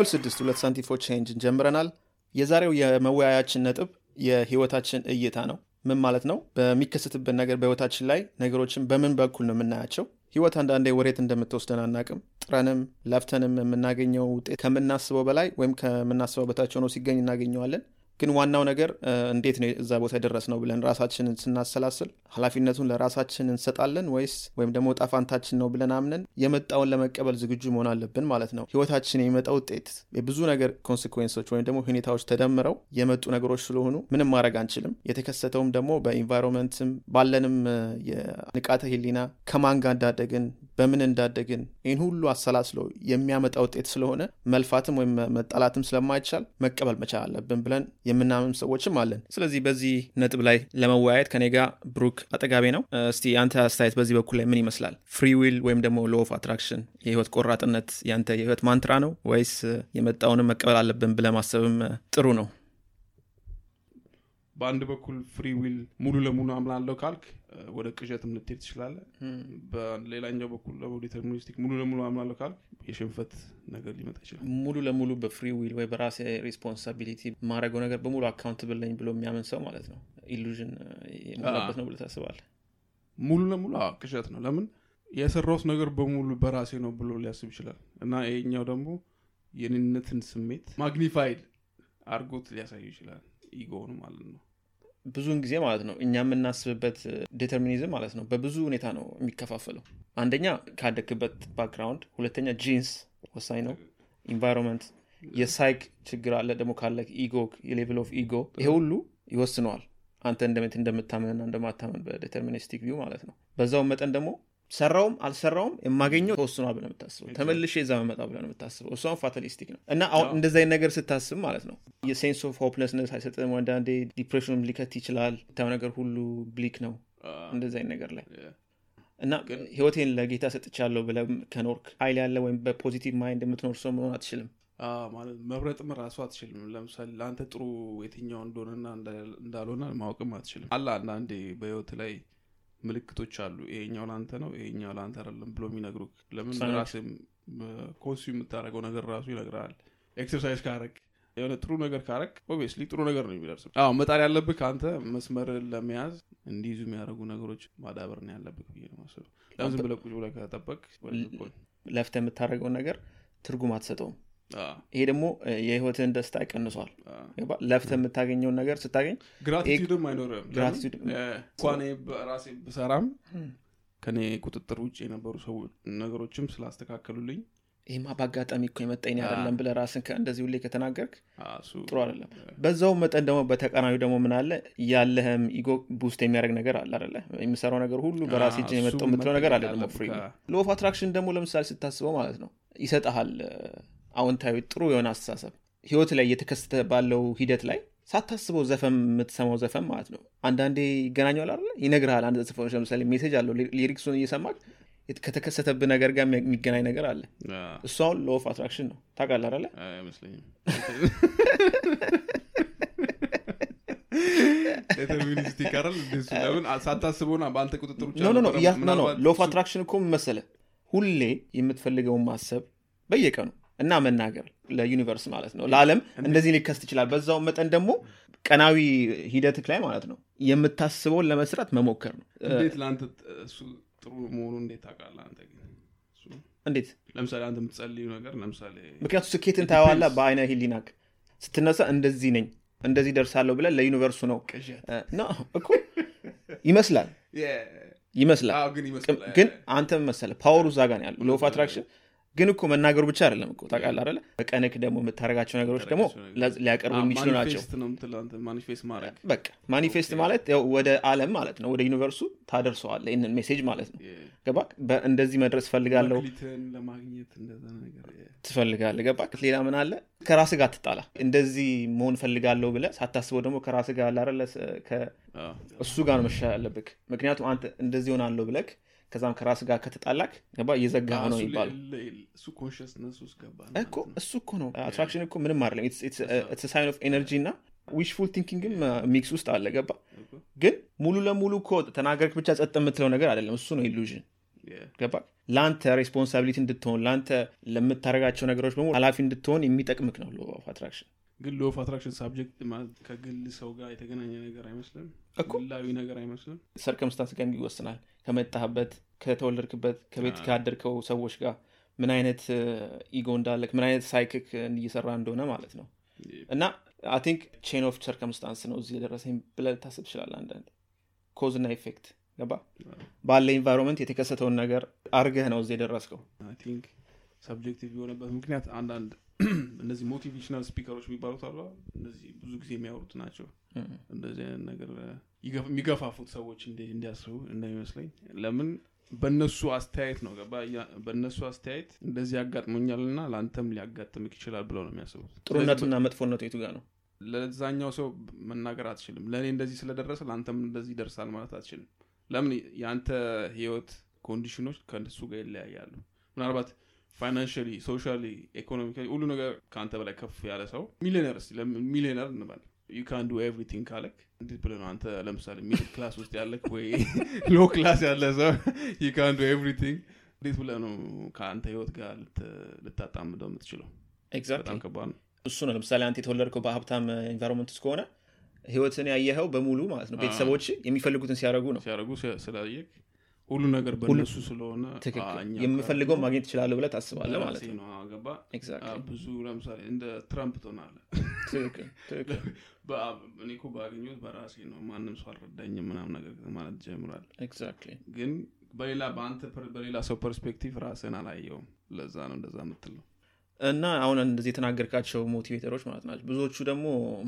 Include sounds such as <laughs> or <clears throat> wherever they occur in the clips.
ክፍል ስድስት ሁለት ሳንቲም for change ን ጀምረናል። የዛሬው የመወያያችን ነጥብ የህይወታችን እይታ ነው። ምን ማለት ነው? በሚከሰትብን ነገር በህይወታችን ላይ ነገሮችን በምን በኩል ነው የምናያቸው? ህይወት አንዳንዴ ወዴት እንደምትወስደን አናቅም። ጥረንም ለፍተንም የምናገኘው ውጤት ከምናስበው በላይ ወይም ከምናስበው በታች ሆኖ ሲገኝ እናገኘዋለን። ግን ዋናው ነገር እንዴት ነው እዛ ቦታ የደረስነው ብለን ራሳችንን ስናሰላስል ኃላፊነቱን ለራሳችን እንሰጣለን ወይስ ወይም ደግሞ እጣ ፋንታችን ነው ብለን አምነን የመጣውን ለመቀበል ዝግጁ መሆን አለብን ማለት ነው። ህይወታችን የሚመጣ ውጤት የብዙ ነገር consequence ኦች ወይም ደግሞ ሁኔታዎች ተደምረው የመጡ ነገሮች ስለሆኑ ምንም ማድረግ አንችልም። የተከሰተውም ደግሞ በ environment ም ባለንም የንቃተ ህሊና ከማን ጋር እንዳደግን በምን እንዳደግን ይህን ሁሉ አሰላስሎ የሚያመጣ ውጤት ስለሆነ መልፋትም ወይም መጣላትም ስለማይቻል መቀበል መቻል አለብን ብለን የምናምን ሰዎችም አለን። ስለዚህ በዚህ ነጥብ ላይ ለመወያየት ከኔ ጋር ብሩክ አጠጋቤ ነው። እስቲ ያንተ አስተያየት በዚህ በኩል ላይ ምን ይመስላል? free will ወይም ደግሞ law of attraction የህይወት ቆራጥነት ያንተ የህይወት mantra ነው ወይስ የመጣውንም መቀበል አለብን ብለህ ጥሩ ነው? በአንድ በኩል free will ሙሉ ለሙሉ አምናለው ካልክ ወደ ቅዠትም ልትሄድ ትችላለህ። በሌላኛው በኩል ደግሞ deterministic ሙሉ ለሙሉ አምናለው ካልክ የሽንፈት ነገር ሊመጣ ይችላል። ሙሉ ለሙሉ በ free will ወይ በራሴ responsibility ማድረገው ነገር በሙሉ accountable ነኝ ብሎ የሚያምን ሰው ማለት ነው illusion የሞላበት ነው ብለህ ታስባለህ? ሙሉ ለሙሉ ቅዠት ነው። ለምን የሰራውት ነገር በሙሉ በራሴ ነው ብሎ ሊያስብ ይችላል እና ይሄኛው ደግሞ የኔነትን ስሜት magnified አድርጎት ሊያሳዩ ይችላል ego ውን ማለት ነው። ብዙውን ጊዜ ማለት ነው እኛ የምናስብበት determinism ማለት ነው በብዙ ሁኔታ ነው የሚከፋፈለው። አንደኛ ካደክበት background፣ ሁለተኛ genes ወሳኝ ነው፣ environment፣ የሳይክ ችግር አለ ደግሞ ካለ ego፣ የ level of ego፣ ይሄ ሁሉ ይወስነዋል አንተ እንደምት እንደምታምንና እንደማታምን በ deterministic view ማለት ነው። በዛው መጠን ደግሞ ሰራውም አልሰራውም የማገኘው ተወስኗል ብለህ የምታስበው ተመልሼ እዛ መመጣ ብለህ የምታስበው። እሷም fatalistic ነው እና አሁን እንደዚ ነገር ስታስብ ማለት ነው የ sense of hopelessness አይሰጥም። አንዳንዴ depression ሊከት ይችላል። ታው ነገር ሁሉ bleak ነው እንደዚ ነገር ላይ እና ህይወቴን ለጌታ ሰጥቻለሁ ብለህ ከኖርክ ኃይል ያለ ወይም በ positive mind የምትኖር ሰው መሆን አትችልም። ማለት መምረጥም ራሱ አትችልም። ለምሳሌ ለአንተ ጥሩ የትኛው እንደሆነና እንዳልሆነ ማወቅም አትችልም። አለ አንዳንዴ በህይወት ላይ ምልክቶች አሉ። ይሄኛው ለአንተ ነው፣ ይሄኛው ለአንተ አይደለም ብሎ የሚነግሩ ለምን ራስም ኮንሱ የምታደርገው ነገር ራሱ ይነግራል። exercise ካረግ የሆነ ጥሩ ነገር ካረግ obviously ጥሩ ነገር ነው የሚደርስ። አዎ መጣር ያለብህ ከአንተ መስመርን ለመያዝ እንዲይዙ የሚያደርጉ ነገሮች ማዳበር ነው ያለብህ ብዬ ነው ማስበው። ለምን ዝም ብለህ ቁጭ ብለህ ከጠበቅ ለፍተህ የምታደርገውን ነገር ትርጉም አትሰጠውም። ይሄ ደግሞ የህይወትህን ደስታ ይቀንሷል። ለፍተህ የምታገኘውን ነገር ስታገኝ gratitude ም አይኖርም። እንኳን በራሴ ብሰራም ከኔ ቁጥጥር ውጭ የነበሩ ሰው ነገሮችም ስላስተካከሉልኝ ይህማ በአጋጣሚ እኮ የመጣኝ አይደለም ብለህ ራስን እንደዚህ ሁሌ ከተናገርክ ጥሩ አይደለም። በዛው መጠን ደግሞ በተቃራኒ ደግሞ ምን አለ? ያለህም ego boost የሚያደርግ ነገር አለ አለ የምሰራው ነገር ሁሉ በራሴ እጅ የመጣው የምትለው ነገር አለ ደግሞ free law of attraction ደግሞ ለምሳሌ ስታስበው ማለት ነው። ይሰጠሃል አዎንታዊ ጥሩ የሆነ አስተሳሰብ ህይወት ላይ እየተከሰተ ባለው ሂደት ላይ ሳታስበው ዘፈን የምትሰማው ዘፈን ማለት ነው አንዳንዴ ይገናኘዋል አለ ይነግርሃል። አንድ ዘፈኖች ለምሳሌ message አለው lyrics ኡን እየሰማክ ከተከሰተብህ ነገር ጋር የሚገናኝ ነገር አለ። እሱ አሁን law of attraction ነው። ታውቃለህ አይደለ? አይመስለኝም። deterministic አይደል? ለምን ሳታስበውና በአንተ ቁጥጥር ውጭ no no no law of attraction እኮ ምን መሰለህ ሁሌ የምትፈልገውን ማሰብ በየቀኑ እና መናገር ለ universe ማለት ነው። ለዓለም እንደዚህ ሊከስት ይችላል። በዛው መጠን ደግሞ ቀናዊ ሂደትክ ላይ ማለት ነው የምታስበውን ለመስራት መሞከር ነው። እንዴት ለአንተ እሱ ጥሩ መሆኑ እንዴት ታውቃለህ? አንተ እንዴት? ለምሳሌ አንተ የምትጸልዩ ነገር ለምሳሌ ምክንያቱ ስኬትን ታየዋለህ በአይነ ህሊናክ ስትነሳ እንደዚህ ነኝ እንደዚህ ደርሳለሁ ብለን ለ universe ኡ ነው። እኮ ይመስላል። ይመስላል። ግን አንተ መሰለህ power ኡ እዛ ጋር ነው ያለው። law of attraction ግን እኮ መናገሩ ብቻ አይደለም እኮ ታውቃለህ አይደለ? በቀንክ ደግሞ የምታደረጋቸው ነገሮች ደግሞ ሊያቀርቡ የሚችሉ ናቸው። በቃ manifest ማለት ወደ አለም ማለት ነው ወደ universe ኡ ታደርሰዋለ ይህንን message ማለት ነው። ገባ እንደዚህ መድረስ ፈልጋለሁ ትፈልጋለህ። ገባ ሌላ ምን አለ? ከራስ ጋር ትጣላ እንደዚህ መሆን ፈልጋለሁ ብለ ሳታስበው ደግሞ ከራስ ጋር ላረለ እሱ ጋር ነው መሻ ያለብክ ምክንያቱም አንተ እንደዚህ ሆናለሁ ብለክ ከዛም ከራስ ጋር ከተጣላክ ገባ እየዘጋ ነው ይባሉ እኮ እሱ እኮ ነው። አትራክሽን እኮ ምንም አይደለም። ሳይን ኦፍ ኤነርጂ እና ዊሽፉል ቲንኪንግም ሚክስ ውስጥ አለ። ገባ ግን ሙሉ ለሙሉ እኮ ተናገርክ ብቻ ጸጥ የምትለው ነገር አይደለም። እሱ ነው ኢሉዥን. ገባ ለአንተ responsibility እንድትሆን ለአንተ ለምታደርጋቸው ነገሮች በሙሉ ኃላፊ እንድትሆን የሚጠቅምክ ነው law of attraction ግን law of attraction subject ከግል ሰው ጋር የተገናኘ ነገር አይመስልም? ግላዊ ነገር አይመስልም? circumstance ጋር ይወስናል ከመጣህበት ከተወለድክበት ከቤት ካደርከው ሰዎች ጋር ምን አይነት ego እንዳለክ ምን አይነት ሳይክክ እየሰራ እንደሆነ ማለት ነው። እና I think chain of circumstance ነው እዚህ የደረሰኝ ብለህ ልታስብ ትችላል አንዳንድ cause እና effect ገባ ባለ environment የተከሰተውን ነገር አርገህ ነው እዚህ የደረስከው። subjective የሆነበት ምክንያት አንዳንድ <clears throat> እነዚህ motivational speaker ኦች የሚባሉት አሉ? እነዚህ ብዙ ጊዜ የሚያወሩት ናቸው። እንደዚህ አይነት ነገር የሚገፋፉት ሰዎች እንዲ- እንዲያስቡ እንደሚመስለኝ። ለምን? በእነሱ አስተያየት ነው። ገባ? በእነሱ አስተያየት እንደዚህ ያጋጥሞኛል ና ለአንተም ሊያጋጥምክ ይችላል ብለው ነው የሚያስቡት። ጥሩነቱና መጥፎነቱ የቱ ጋር ነው? ለዛኛው ሰው መናገር አትችልም። ለእኔ እንደዚህ ስለደረሰ ለአንተም እንደዚህ ይደርሳል ማለት አትችልም። ለምን? የአንተ ህይወት condition ኦች ከእነሱ ጋር ይለያያሉ። ምናልባት financially socially economically ሁሉ ነገር ከአንተ በላይ ከፍ ያለ ሰው millionaire millionaire እንበል you can do everything ካለክ እንዴት ብለህ ነው አንተ ለምሳሌ middle class ውስጥ ያለክ ወይ <laughs> low class ያለ ሰው you can do everything እንዴት ብለህ ነው ከአንተ ህይወት ጋር ልታጣምደው የምትችለው? በጣም ከባድ ነው። እሱ ነው። ለምሳሌ አንተ የተወለድከው በሀብታም environment ውስጥ ከሆነ ህይወትን ያየኸው በሙሉ ማለት ነው። ቤተሰቦች የሚፈልጉትን ሲያደርጉ ነው። ሲያደርጉ ስላየክ ሁሉ ነገር በእነሱ ስለሆነ የምፈልገው ማግኘት ትችላለህ ብለህ ታስባለህ በራሴ ማለት ነው ብዙ ለምሳሌ እንደ ትራምፕ ትሆናለ <laughs> እኔ እኮ ባገኘሁት በራሴ ነው። ማንም ሰው አልረዳኝም ምናምን ነገር ማለት ጀምራል ግን በሌላ በአንተ በሌላ ሰው perspective ራስን አላየውም ለዛ ነው እንደዛ የምትለው። እና አሁን እንደዚህ የተናገርካቸው motivator ኦች ማለት ናቸው። ብዙዎቹ ደግሞ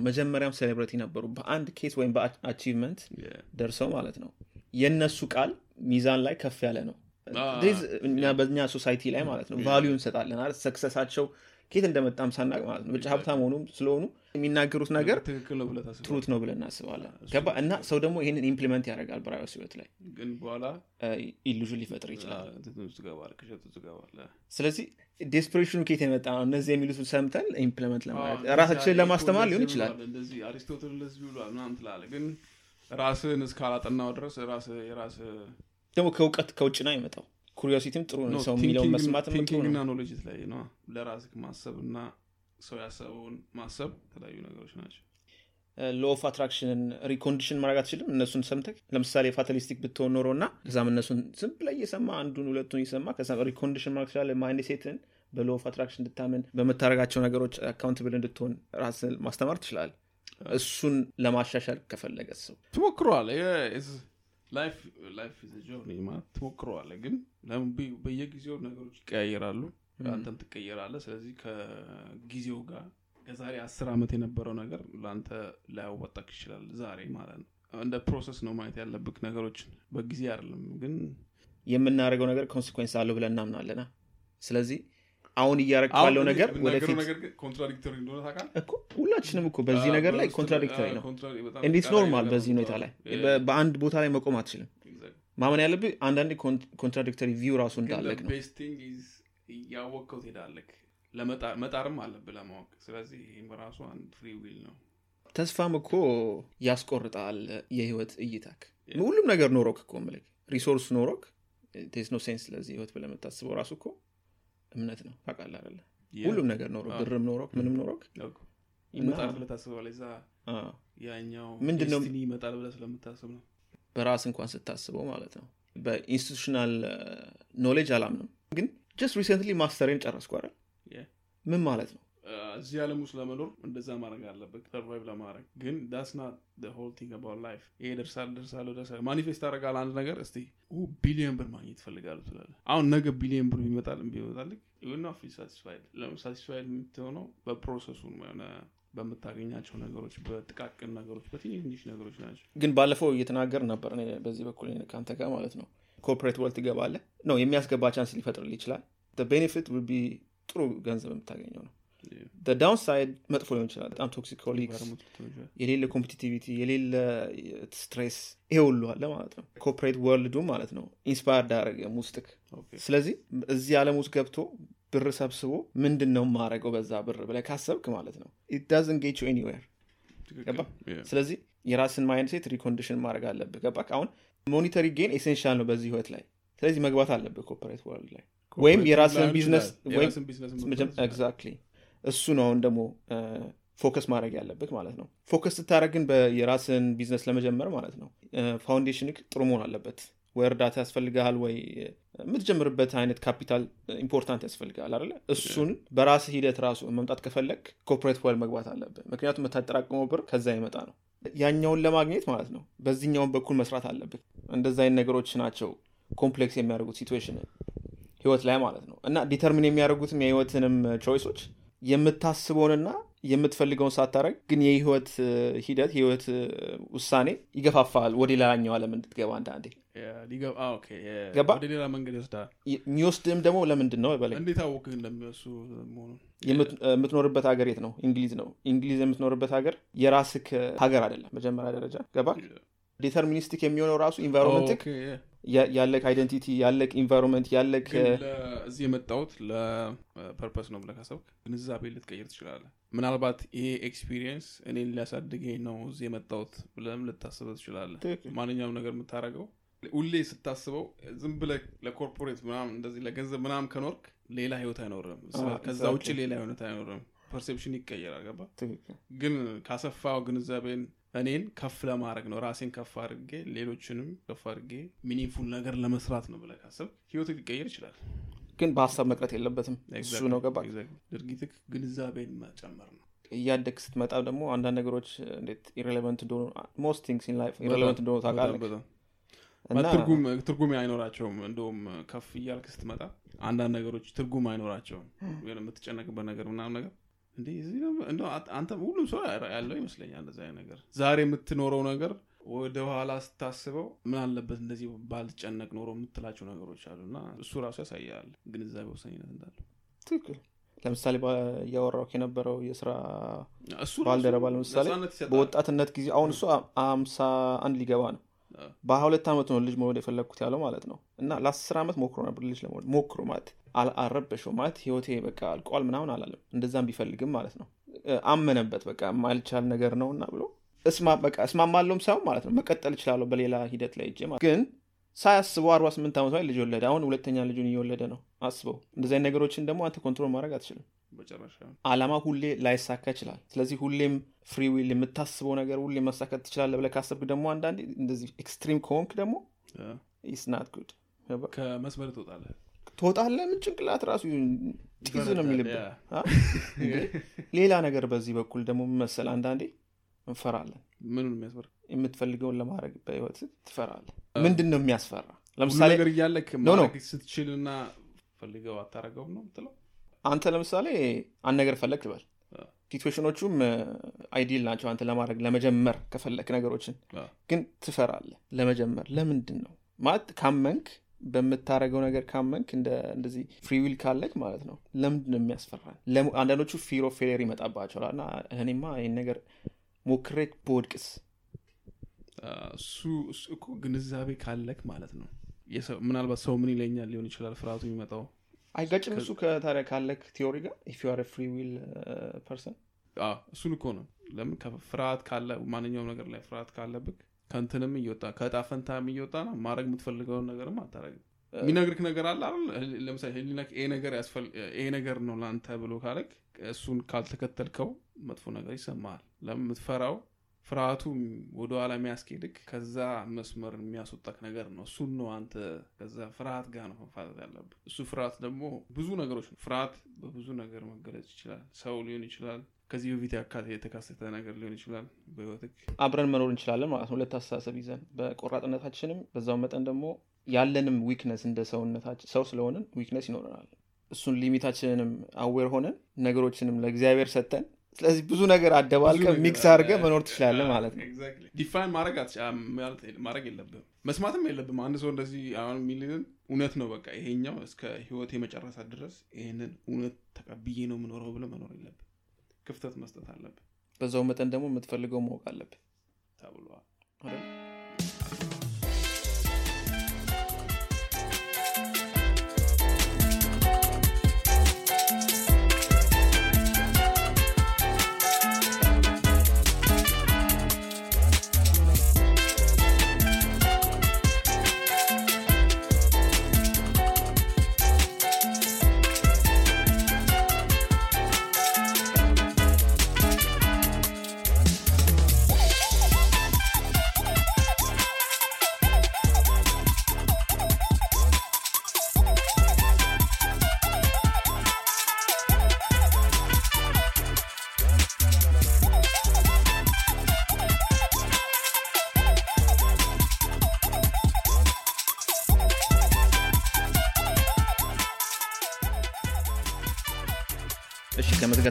መጀመሪያም celebrity ነበሩ። በአንድ case ወይም በ achievement. ደርሰው ማለት ነው። የእነሱ ቃል ሚዛን ላይ ከፍ ያለ ነው በእኛ society ላይ ማለት ነው value እንሰጣለን አይደል? success ኣቸው ከየት እንደመጣም ሳናቅ ማለት ነው። ብቻ ሀብታም ሆኑም ስለሆኑ የሚናገሩት ነገር truth ነው ብለን እናስባለን። ገባ እና ሰው ደግሞ ይህንን implement ያደርጋል በራሱ ህይወት ላይ። ግን በኋላ illusion ሊፈጥር ይችላል። ስለዚህ desperation ኡ ከየት የመጣ ነው? እነዚህ የሚሉትን ሰምተን implement አዎ፣ ራሳችንን ለማስተማር ሊሆን ይችላል። አሪስቶትል እንደዚህ ብሏል ምናምን ትላለህ። ግን ራስህን እስካላጠናው ድረስ ራስህ ደግሞ ከእውቀት ከውጭ ነው የመጣው curiosity ም ጥሩ ነው። ሰው የሚለውን መስማት ጥሩ thinking ነው። እና knowledge ላይ ነው። ለራስህ ማሰብ እና ሰው ያሰበውን ማሰብ የተለያዩ ነገሮች ናቸው። law of attraction ን recondition ማድረግ አትችልም? እነሱን ሰምተህ ለምሳሌ fatalistic ብትሆን ኖሮ እና ከዛም እነሱን ዝም ብለህ እየሰማ አንዱን ሁለቱን እየሰማ ከዛ recondition ማድረግ ትችላለህ። mindset ን በ law of attraction እንድታምን በምታደረጋቸው ነገሮች accountable እንድትሆን ራስን ማስተማር ትችላል እሱን ለማሻሻል ከፈለገ ሰው ትሞክረዋለህ life journey ማለት ትሞክረዋለህ ግን በየጊዜው ነገሮች ይቀያየራሉ አንተም ትቀየራለህ። ስለዚህ ከጊዜው ጋር ከዛሬ አስር ዓመት የነበረው ነገር ለአንተ ላያወጣክ ይችላል ዛሬ ማለት ነው። እንደ process ነው ማየት ያለብክ ነገሮችን። በጊዜ አይደለም ግን የምናደርገው ነገር consequence አለው ብለን እናምናለና ስለዚህ አሁን እያረግ ባለው ነገር ወደፊት ሁላችንም እኮ በዚህ ነገር ላይ አዎ፣ ነው። እንዴት normal በዚህ ሁኔታ ላይ. በአንድ ቦታ ላይ መቆም አትችልም. ማመን ያለብህ አንዳንዴ contradictory view ራሱ ግን እንዳለግ ነው። እያወቅከው ለመጣር- መጣርም አለብህ ለማወቅ። ስለዚህ ይህም በራሱ አንድ free will ነው። ተስፋም እኮ ያስቆርጣል የህይወት እይታክ። ሁሉም ነገር ኖሮክ እኮ ምልክ resource ኖሮክ። there's no sense ለዚህ ህይወት ብለህ የምታስበው ራሱ እኮ እምነት ነው። ታውቃለህ አይደለ? ሁሉም ነገር አዎ። ብርም ኖሮክ ምንም ኖሮክ ይመጣል ብለህ ታስባለህ? እዛ ያኛው ምንድን ነው- destiny ይመጣል ብለህ ስለምታስብ ነው? በራስ እንኳን ስታስበው ማለት ነው። በ institutional knowledge አላምንም። ግን just recently ማስተሬን ጨረስኩ አይደል. ምን ማለት ነው እዚህ ዓለም ውስጥ ለመኖር እንደዛ ማድረግ አለበት survive ለማድረግ። ግን that's not whole thing about life ይሄ ደርሳል ደርሳለሁ ደርሳል። manifest አደርጋለህ አንድ ነገር እስቲ ቢሊዮን ብር ማግኘት ትፈልጋለሁ ትላለህ። አሁን ነገ ቢሊዮን ብር ቢመጣል ቢመጣልህ you gonna feel satisfied satisfied የምትሆነው? በ process ኡ የሆነ በምታገኛቸው ነገሮች በጥቃቅን ነገሮች በትንሽ ነገሮች ናቸው። ግን ባለፈው እየተናገር ነበር በዚህ በኩል ከአንተ ጋር ማለት ነው። corporate world ትገባለህ? ነው የሚያስገባ chance ሊፈጥርልህ ይችላል። benefit ቢ ጥሩ ገንዘብ የምታገኘው ነው downside መጥፎ ሊሆን ይችላል። በጣም toxic colleagues የሌለ competitivity የሌለ stress ይሄ ሁሉ አለ ማለት ነው። corporate world ኡ ማለት ነው። inspire ያረገ ውስጥክ ስለዚህ እዚህ ዓለም ውስጥ ገብቶ ብር ሰብስቦ ምንድን ነው ማድረገው በዛ ብር ብለህ ካሰብክ ማለት ነው። it doesn't get you anywhere ገባ? ስለዚህ የራስን mindset recondition ማድረግ አለብህ። ገባ አሁን monetary gain essential ነው በዚህ ህይወት ላይ። ስለዚህ መግባት አለብህ corporate world ላይ። ወይም ላይሆን ቢዝነስ ወይም እሱ ነው አሁን ደግሞ focus ማድረግ ያለብህ ማለት ነው። focus ስታደረግ ግን የራስን ቢዝነስ ለመጀመር ማለት ነው። foundation ጥሩ መሆን አለበት። ወይ እርዳታ ያስፈልግሃል ወይ የምትጀምርበት አይነት ካፒታል important ያስፈልግሃል አለ እሱን በራስህ ሂደት ራሱ መምጣት ከፈለግ corporate world መግባት አለብህ። ምክንያቱም የምታጠራቅመው ብር ከዛ ይመጣ ነው። ያኛውን ለማግኘት ማለት ነው። በዚህኛውን በኩል መስራት አለብህ። እንደዚ አይነት ነገሮች ናቸው complex የሚያደርጉት situation ህይወት ላይ ማለት ነው። እና determine የሚያደርጉትም የህይወትንም ቾይሶች የምታስበውንና የምትፈልገውን ሳታረግ ግን የህይወት ሂደት የህይወት ውሳኔ ይገፋፋል ወደ ሌላኛው ዓለም እንድትገባ? ወደ ሌላ መንገድ ይወስዳል። የሚወስድህም ደግሞ ለምንድን ነው በላይ የምትኖርበት ሀገር የት ነው? እንግሊዝ ነው። እንግሊዝ የምትኖርበት ሀገር የራስህ ሀገር አይደለም መጀመሪያ ደረጃ። ገባ deterministic የሚሆነው ራሱ environment ክ ያለክ identity ያለክ environment ያለክ እዚህ የመጣሁት ለ purpose ነው ብለህ ካሰብክ ግንዛቤ ልትቀይር ትችላለህ። ምናልባት ይሄ experience እኔን ሊያሳድገኝ ነው እዚህ የመጣሁት ብለህም ልታስበ ትችላለህ። ማንኛውም ነገር የምታደርገው ሁሌ ስታስበው ዝም ብለህ ለ corporate ምናምን እንደዚህ ለገንዘብ ምናምን ከኖርክ ሌላ ህይወት አይኖርም። ከዛ. ውጭ ሌላ ህይወት አይኖርም። perception ይቀየራል። ገባ ግን ካሰፋው ግንዛቤን እኔን ከፍ ለማድረግ ነው። ራሴን ከፍ አድርጌ ሌሎችንም ከፍ አድርጌ meaningful ነገር ለመስራት ነው ብለህ ካሰብ ህይወት ሊቀየር ይችላል። ግን በሀሳብ መቅረት የለበትም። እሱ ነው ገባ. ድርጊትህ ግንዛቤን መጨመር ነው። እያደግ ስትመጣ ደግሞ አንዳንድ ነገሮች እንዴት irrelevant እንደሆኑ most things in life irrelevant እንደሆኑ ታውቃለህ? ትርጉም አይኖራቸውም። እንደውም ከፍ እያልክ ስትመጣ አንዳንድ ነገሮች ትርጉም አይኖራቸውም። የሆነ የምትጨነቅበት ነገር ምናምን ነገር እንዴ? እንደው አንተ ሁሉም ሰው ያለው ይመስለኛል እንደዚህ ነገር። ዛሬ የምትኖረው ነገር ወደ ኋላ ስታስበው ምን አለበት እንደዚህ ባልጨነቅ ኖሮ የምትላቸው ነገሮች አሉ እና እሱ ራሱ ያሳያል ግንዛቤ ወሳኝነት እንዳለው። ትክክል። ለምሳሌ እያወራሁ የነበረው የስራ ባልደረባ ለምሳሌ በወጣትነት ጊዜ አሁን እሱ አ- አምሳ አንድ ሊገባ ነው። በሀያ ሁለት ዓመቱ ነው ልጅ መውለድ የፈለግኩት ያለው ማለት ነው። እና ለአስር ዓመት ሞክሮ ነበር ልጅ ለመውለድ ሞክሮ ማለት አልረበሸው ማለት ህይወቴ በቃ አልቋል ምናምን አላለም። እንደዛም ቢፈልግም ማለት ነው። አመነበት በቃ ማልቻል ነገር ነው እና ብሎ እስማማለሁም ሳይሆን ማለት ነው መቀጠል እችላለሁ በሌላ ሂደት ላይ እጄ ግን ሳያስበው አርባ ስምንት ላይ ልጅ ወለደ። አሁን ሁለተኛ ልጁን እየወለደ ነው አስበው። እንደዚህ አይነት ነገሮችን ደግሞ አንተ control ማድረግ አትችልም። አላማ ሁሌ ላይሳካ ይችላል። ስለዚህ ሁሌም free will የምታስበው ነገር ሁሌ ማሳካት ትችላለ ብለህ ካሰብክ ደግሞ አንዳንዴ እንደዚህ extreme ከሆንክ ደግሞ it's not good ከመስመር ትወጣለህ ትወጣለህ ምን ጭንቅላት ራሱ ጢዝ ነው የሚልብህ? ሌላ ነገር በዚህ በኩል ደግሞ መሰል አንዳንዴ እንፈራለን። ምኑን የሚያስበር የምትፈልገውን ለማድረግ በህይወት ትፈራለህ። ምንድን ነው የሚያስፈራ ለምሳሌ ነገር እያለክ ስትችልና ፈልገው አታረገውም ነው ምትለው አንተ ለምሳሌ አንድ ነገር ፈለግ ትበል situation ኦቹም ideal ናቸው አንተ ለማድረግ ለመጀመር ከፈለክ ነገሮችን። ግን ትፈራለህ ለመጀመር ለምንድን ነው? ማለት ካመንክ በምታደረገው ነገር ካመንክ እንደ- እንደዚህ free will ካለክ ማለት ነው። ለምንድን ነው የሚያስፈራል ለሙ- አንዳንዶቹ fear of failure ይመጣባቸዋል። እና እኔማ ይህን ነገር ሞክሬ በወድቅስ እሱ እኮ ግንዛቤ ካለክ ማለት ነው። ምናልባት ሰው ምን ይለኛል ሊሆን ይችላል ፍርሃቱ የሚመጣው? አይጋጭም? እሱ ከታዲያ ካለክ theory ጋር? if you free will person እሱን እኮ ነው። ለምን? ፍርሃት ካለ ማንኛውም ነገር ላይ ፍርሃት ካለብክ ከንትንም እየወጣ ከእጣ ፈንታም እየወጣ ነው። ማድረግ የምትፈልገውን ነገርም አታረግም የሚነግርክ ነገር አለ አይደል? ለምሳሌ ህሊናክ ይሄ ነገር ነው ለአንተ ብሎ ካለክ እሱን ካልተከተልከው መጥፎ ነገር ይሰማሃል። ለምን የምትፈራው? ፍርሃቱ ወደኋላ የሚያስኬድክ ከዛ መስመር የሚያስወጣክ ነገር ነው። እሱን ነው አንተ ከዛ ፍርሃት ጋር ነው መፋጠጥ ያለብህ። እሱ ፍርሃት ደግሞ ብዙ ነገሮች ነው። ፍርሃት በብዙ ነገር መገለጽ ይችላል። ሰው ሊሆን ይችላል ከዚህ በፊት የተከሰተ ነገር ሊሆን ይችላል በህይወትክ አብረን መኖር እንችላለን ማለት ነው። ሁለት አስተሳሰብ ይዘን በቆራጥነታችንም በዛው መጠን ደግሞ ያለንም weakness እንደ ሰውነታችን ሰው ስለሆንን weakness ይኖረናል። እሱን limit ኣችንንም aware ሆነን ነገሮችንም ለእግዚአብሔር ሰጠን ስለዚህ ብዙ ነገር አደባልቀ mix አድርገ መኖር ትችላለን ማለት ነው። define ማድረግ የለብም መስማትም የለብም አንድ ሰው እንደዚህ አሁን የሚልን እውነት ነው በቃ ይሄኛው እስከ ህይወት የመጨረሻ ድረስ ይህንን እውነት ተቀብዬ ነው የምኖረው ብለ መኖር የለብን ክፍተት መስጠት አለብን። በዛው መጠን ደግሞ የምትፈልገው ማወቅ አለብን። ተብሏል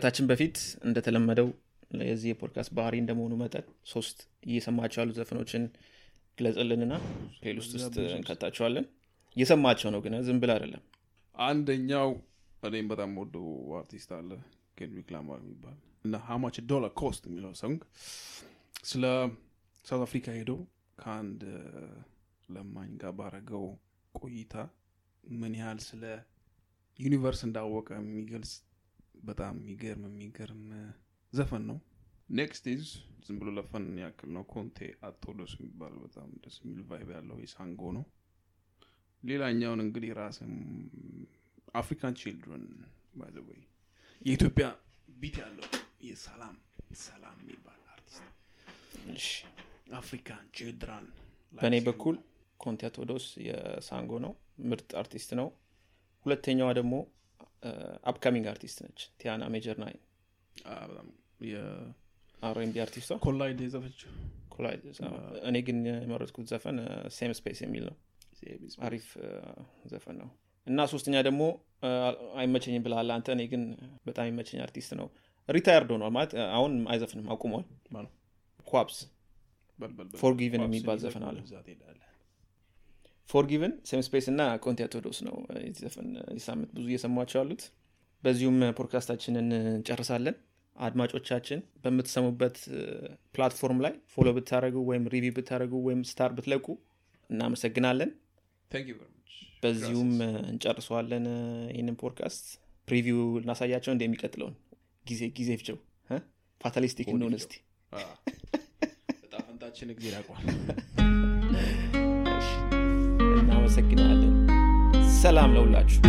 እሺ ከመዝጋታችን በፊት እንደተለመደው የዚህ የፖድካስት ባህሪ እንደመሆኑ መጠን ሶስት እየሰማቸው ያሉ ዘፈኖችን ግለጽልንና playlist ውስጥ እንከታቸዋለን እየሰማቸው ነው ግን ዝም ብል አይደለም። አንደኛው እኔም በጣም ወደው አርቲስት አለ ኬንድሪክ ላማር የሚባል እና How Much a Dollar Cost የሚለው song ስለ South Africa ሄዶ ከአንድ ለማኝ ጋር ባረገው ቆይታ ምን ያህል ስለ universe እንዳወቀ የሚገልጽ በጣም የሚገርም የሚገርም ዘፈን ነው። next is ዝም ብሎ ለፈን ያክል ነው። Conte a Todos የሚባል በጣም ደስ የሚል vibe ያለው የሳንጎ ነው። ሌላኛውን እንግዲህ ራስም African Children by the way የኢትዮጵያ beat ያለው የሰላም ሰላም የሚባል አርቲስት እሺ። African Children በእኔ በኩል Conte a Todos የሳንጎ ነው። ምርጥ አርቲስት ነው። ሁለተኛዋ ደግሞ upcoming አርቲስት ነች። Tiana Major9። በጣም አርቲስቷ? የ Collide የዘፈችው Collide እኔ ግን የመረጥኩት ዘፈን Same Space የሚል ነው። አሪፍ ዘፈን ነው። እና ሶስተኛ ደግሞ አይመቸኝም ብላል አንተ። እኔ ግን በጣም ይመቸኝ አርቲስት ነው። retired ሆኗል ማለት አሁን አይዘፍንም አቁሟል። Kwabs Forgiven የሚባል ዘፈን አለ Forgiven Same Space እና Conte a Todos ነው ዘፈን ሳምንት ብዙ እየሰሟቸው ያሉት። በዚሁም ፖድካስታችንን እንጨርሳለን። አድማጮቻችን በምትሰሙበት platform ላይ follow ብታደረጉ ወይም review ብታደረጉ ወይም star ብትለቁ እናመሰግናለን። በዚሁም እንጨርሰዋለን ይህንን podcast። preview እናሳያቸው እንደሚቀጥለውን ጊዜ ጊዜ ፍቸው ፋታሊስቲክ እንደሆነ እስቲ። ፈንታችን እግዜር ያውቋል <laughs> እናመሰግናለን። ሰላም ለሁላችሁ።